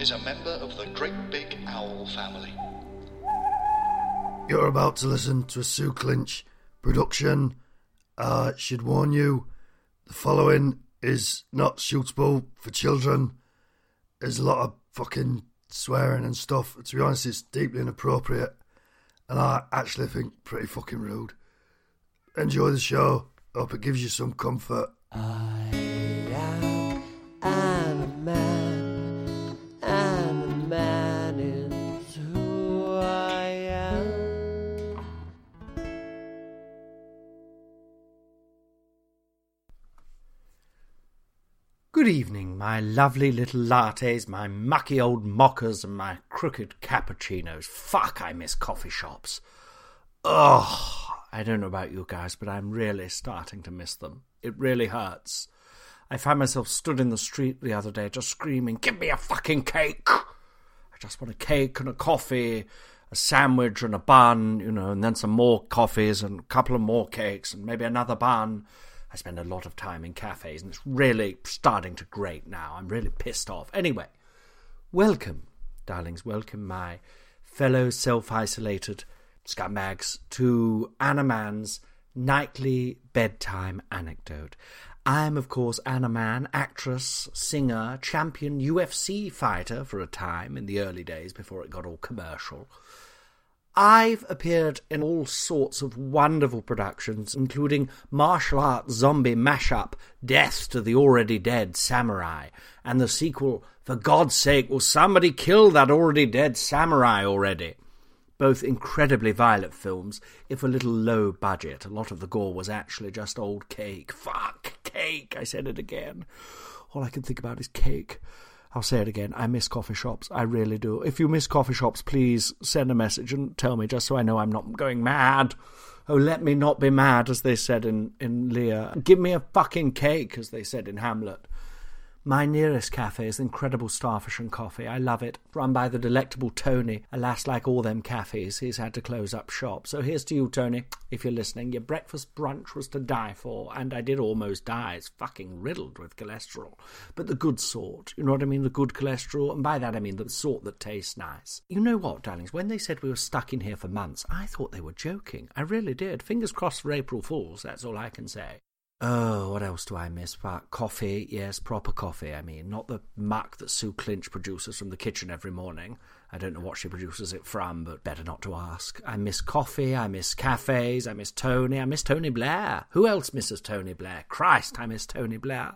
Is a member of the Great Big Owl family. You're about to listen to a Sue Clinch production. Uh, should warn you, the following is not suitable for children. There's a lot of fucking swearing and stuff. To be honest, it's deeply inappropriate, and I actually think pretty fucking rude. Enjoy the show. Hope it gives you some comfort. I Good evening, my lovely little lattes, my mucky old mockers, and my crooked cappuccinos. Fuck, I miss coffee shops. Ugh, I don't know about you guys, but I'm really starting to miss them. It really hurts. I found myself stood in the street the other day just screaming, Give me a fucking cake! I just want a cake and a coffee, a sandwich and a bun, you know, and then some more coffees and a couple of more cakes and maybe another bun. I spend a lot of time in cafes and it's really starting to grate now. I'm really pissed off. Anyway, welcome, darlings, welcome, my fellow self isolated scumbags, to Anna Mann's nightly bedtime anecdote. I'm, of course, Anna Mann, actress, singer, champion UFC fighter for a time in the early days before it got all commercial. I've appeared in all sorts of wonderful productions, including martial arts zombie mashup Death to the Already Dead Samurai, and the sequel, For God's Sake, Will Somebody Kill That Already Dead Samurai Already? Both incredibly violent films, if a little low budget. A lot of the gore was actually just old cake. Fuck, cake! I said it again. All I can think about is cake. I'll say it again. I miss coffee shops. I really do. If you miss coffee shops, please send a message and tell me just so I know I'm not going mad. Oh, let me not be mad, as they said in, in Lear. Give me a fucking cake, as they said in Hamlet. My nearest cafe is Incredible Starfish and Coffee. I love it. Run by the delectable Tony. Alas, like all them cafes, he's had to close up shop. So here's to you, Tony, if you're listening. Your breakfast brunch was to die for, and I did almost die. It's fucking riddled with cholesterol. But the good sort. You know what I mean? The good cholesterol. And by that I mean the sort that tastes nice. You know what, darlings? When they said we were stuck in here for months, I thought they were joking. I really did. Fingers crossed for April Fools, that's all I can say. Oh, what else do I miss? But coffee, yes, proper coffee. I mean, not the mac that Sue Clinch produces from the kitchen every morning. I don't know what she produces it from, but better not to ask. I miss coffee, I miss cafes, I miss Tony, I miss Tony Blair. Who else misses Tony Blair? Christ, I miss Tony Blair.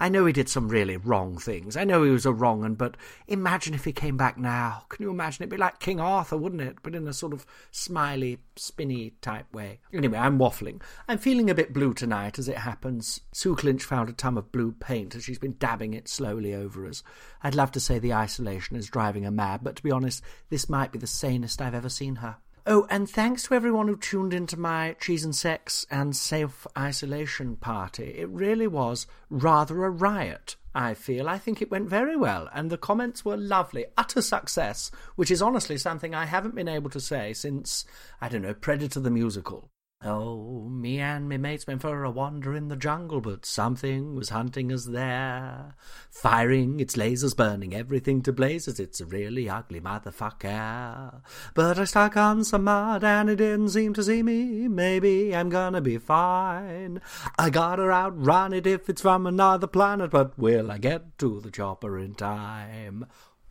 I know he did some really wrong things. I know he was a wrong un, but imagine if he came back now. Can you imagine? It'd be like King Arthur, wouldn't it? But in a sort of smiley, spinny type way. Anyway, I'm waffling. I'm feeling a bit blue tonight, as it happens. Sue Clinch found a tub of blue paint, and she's been dabbing it slowly over us. I'd love to say the isolation is driving her mad, but to be honest, this might be the sanest I've ever seen her. Oh, and thanks to everyone who tuned into my cheese and sex and self isolation party. It really was rather a riot, I feel. I think it went very well, and the comments were lovely. Utter success, which is honestly something I haven't been able to say since, I don't know, Predator the Musical. Oh, me and me mates went for a wander in the jungle, but something was hunting us there. Firing its lasers, burning everything to blazes. It's a really ugly motherfucker. But I stuck on some mud and it didn't seem to see me. Maybe I'm gonna be fine. I gotta outrun it if it's from another planet, but will I get to the chopper in time?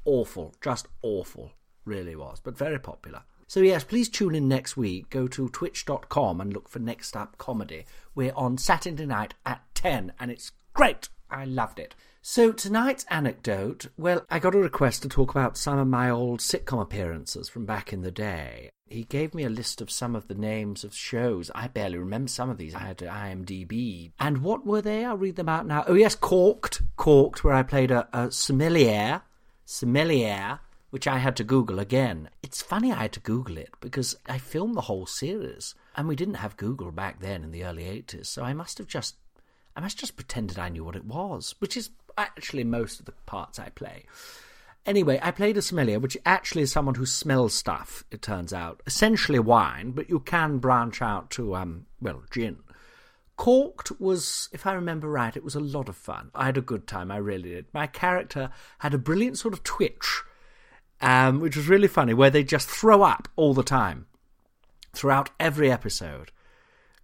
Awful, just awful, really was, but very popular. So, yes, please tune in next week. Go to twitch.com and look for Next Up Comedy. We're on Saturday night at 10, and it's great. I loved it. So tonight's anecdote, well, I got a request to talk about some of my old sitcom appearances from back in the day. He gave me a list of some of the names of shows. I barely remember some of these. I had to IMDb. And what were they? I'll read them out now. Oh, yes, Corked. Corked, where I played a, a sommelier. Sommelier which I had to Google again. It's funny I had to Google it because I filmed the whole series and we didn't have Google back then in the early 80s, so I must have just I must just pretended I knew what it was, which is actually most of the parts I play. Anyway, I played a sommelier, which actually is someone who smells stuff, it turns out. Essentially wine, but you can branch out to, um, well, gin. Corked was, if I remember right, it was a lot of fun. I had a good time, I really did. My character had a brilliant sort of twitch, um, which was really funny, where they just throw up all the time throughout every episode,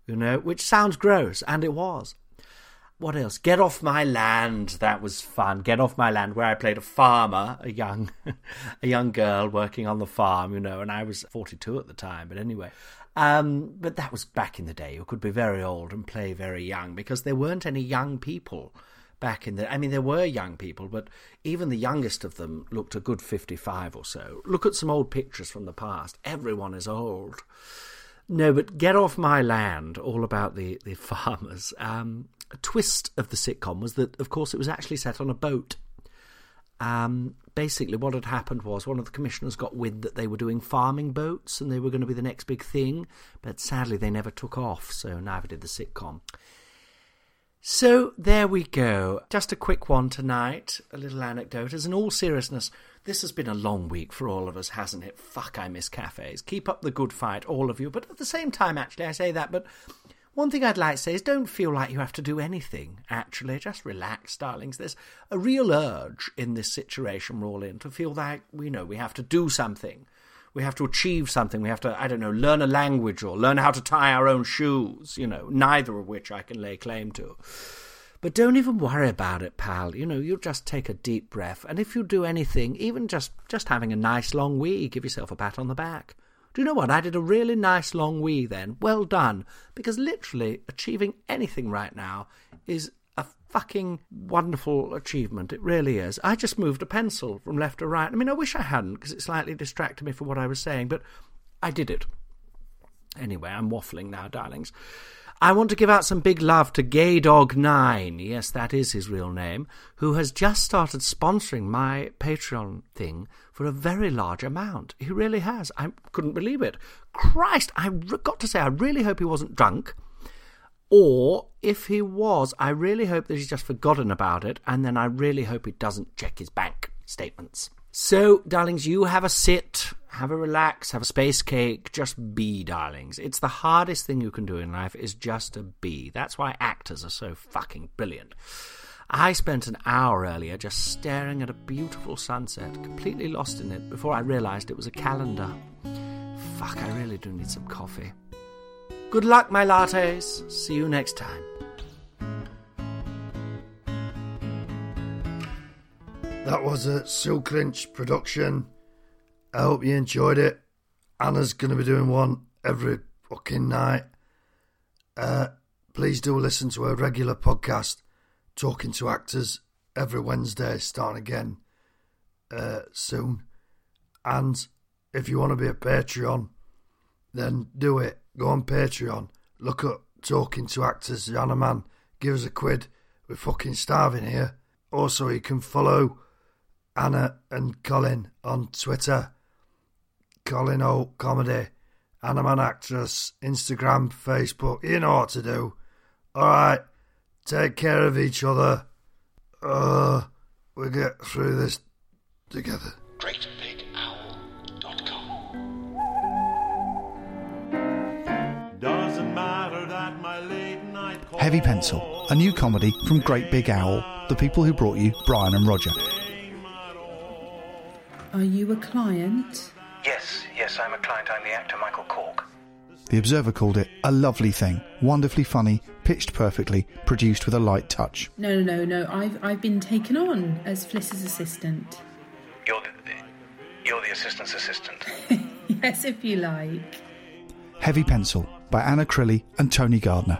you know, which sounds gross, and it was what else? Get off my land. That was fun. Get off my land, where I played a farmer, a young, a young girl working on the farm, you know, and I was forty-two at the time. But anyway, um, but that was back in the day. You could be very old and play very young because there weren't any young people back in the. I mean, there were young people, but even the youngest of them looked a good fifty-five or so. Look at some old pictures from the past. Everyone is old. No, but Get Off My Land, all about the, the farmers. Um, a twist of the sitcom was that, of course, it was actually set on a boat. Um, basically, what had happened was one of the commissioners got wind that they were doing farming boats and they were going to be the next big thing, but sadly they never took off, so neither did the sitcom. So there we go. Just a quick one tonight, a little anecdote. As in all seriousness, this has been a long week for all of us, hasn't it? Fuck, I miss cafes. Keep up the good fight, all of you. But at the same time, actually, I say that, but one thing I'd like to say is don't feel like you have to do anything, actually. Just relax, darlings. There's a real urge in this situation we're all in to feel like we know we have to do something. We have to achieve something. We have to, I don't know, learn a language or learn how to tie our own shoes, you know, neither of which I can lay claim to. But don't even worry about it, pal. You know, you'll just take a deep breath, and if you do anything, even just just having a nice long wee, give yourself a pat on the back. Do you know what? I did a really nice long wee then. Well done. Because literally, achieving anything right now is a fucking wonderful achievement. It really is. I just moved a pencil from left to right. I mean, I wish I hadn't because it slightly distracted me from what I was saying, but I did it. Anyway, I'm waffling now, darlings. I want to give out some big love to Gay Dog 9 yes, that is his real name, who has just started sponsoring my Patreon thing for a very large amount. He really has. I couldn't believe it. Christ, I got to say, I really hope he wasn't drunk. Or if he was, I really hope that he's just forgotten about it, and then I really hope he doesn't check his bank statements. So, darlings, you have a sit, have a relax, have a space cake, just be, darlings. It's the hardest thing you can do in life is just to be. That's why actors are so fucking brilliant. I spent an hour earlier just staring at a beautiful sunset, completely lost in it, before I realized it was a calendar. Fuck, I really do need some coffee. Good luck, my lattes. See you next time. That was a Sue Clinch production. I hope you enjoyed it. Anna's going to be doing one every fucking night. Uh, please do listen to her regular podcast, Talking to Actors, every Wednesday, starting again uh, soon. And if you want to be a Patreon, then do it. Go on Patreon. Look up Talking to Actors, Anna Mann. Give us a quid. We're fucking starving here. Also, you can follow Anna and Colin on Twitter. Colin O Comedy, Anna Mann Actress, Instagram, Facebook. You know what to do. Alright, take care of each other. Uh, we'll get through this together. GreatBigOwl.com. Heavy Pencil, a new comedy from Great Big Owl, the people who brought you Brian and Roger. Are you a client? Yes, yes, I'm a client. I'm the actor Michael Cork. The Observer called it a lovely thing, wonderfully funny, pitched perfectly, produced with a light touch. No, no, no, no. I've I've been taken on as Fliss's assistant. You're the, you're the assistant's assistant. yes, if you like. Heavy Pencil by Anna Crilly and Tony Gardner.